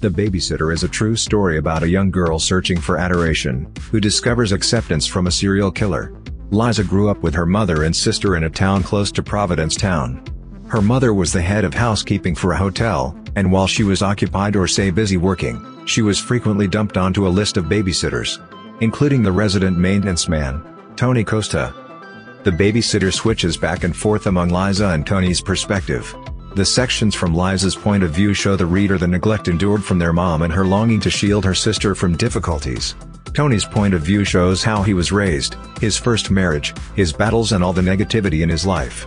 The Babysitter is a true story about a young girl searching for adoration, who discovers acceptance from a serial killer. Liza grew up with her mother and sister in a town close to Provincetown. Her mother was the head of housekeeping for a hotel, and while she was occupied or say busy working, she was frequently dumped onto a list of babysitters, including the resident maintenance man, Tony Costa. The babysitter switches back and forth among Liza and Tony's perspective. The sections from Liza's point of view show the reader the neglect endured from their mom and her longing to shield her sister from difficulties. Tony's point of view shows how he was raised, his first marriage, his battles and all the negativity in his life.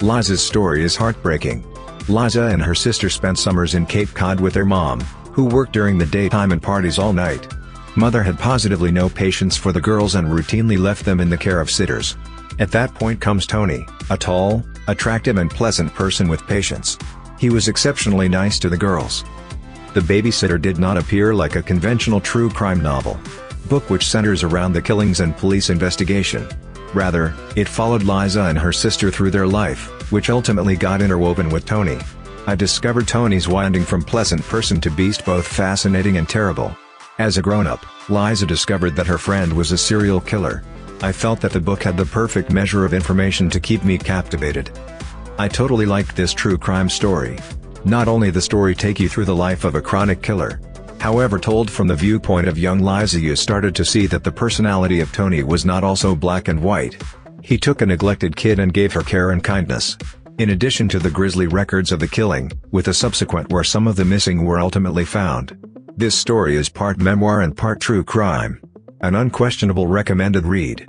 Liza's story is heartbreaking. Liza and her sister spent summers in Cape Cod with their mom, who worked during the daytime and parties all night. Mother had positively no patience for the girls and routinely left them in the care of sitters. At that point comes Tony, a tall, attractive and pleasant person with patience. He was exceptionally nice to the girls. The Babysitter did not appear like a conventional true crime novel. Book which centers around the killings and police investigation. Rather, it followed Liza and her sister through their life, which ultimately got interwoven with Tony. I discovered Tony's winding from pleasant person to beast both fascinating and terrible. As a grown-up, Liza discovered that her friend was a serial killer. I felt that the book had the perfect measure of information to keep me captivated. I totally liked this true crime story. Not only the story take you through the life of a chronic killer, however told from the viewpoint of young Liza you started to see that the personality of Tony was not also black and white. He took a neglected kid and gave her care and kindness. In addition to the grisly records of the killing, with a subsequent where some of the missing were ultimately found. This story is part memoir and part true crime. An unquestionable recommended read.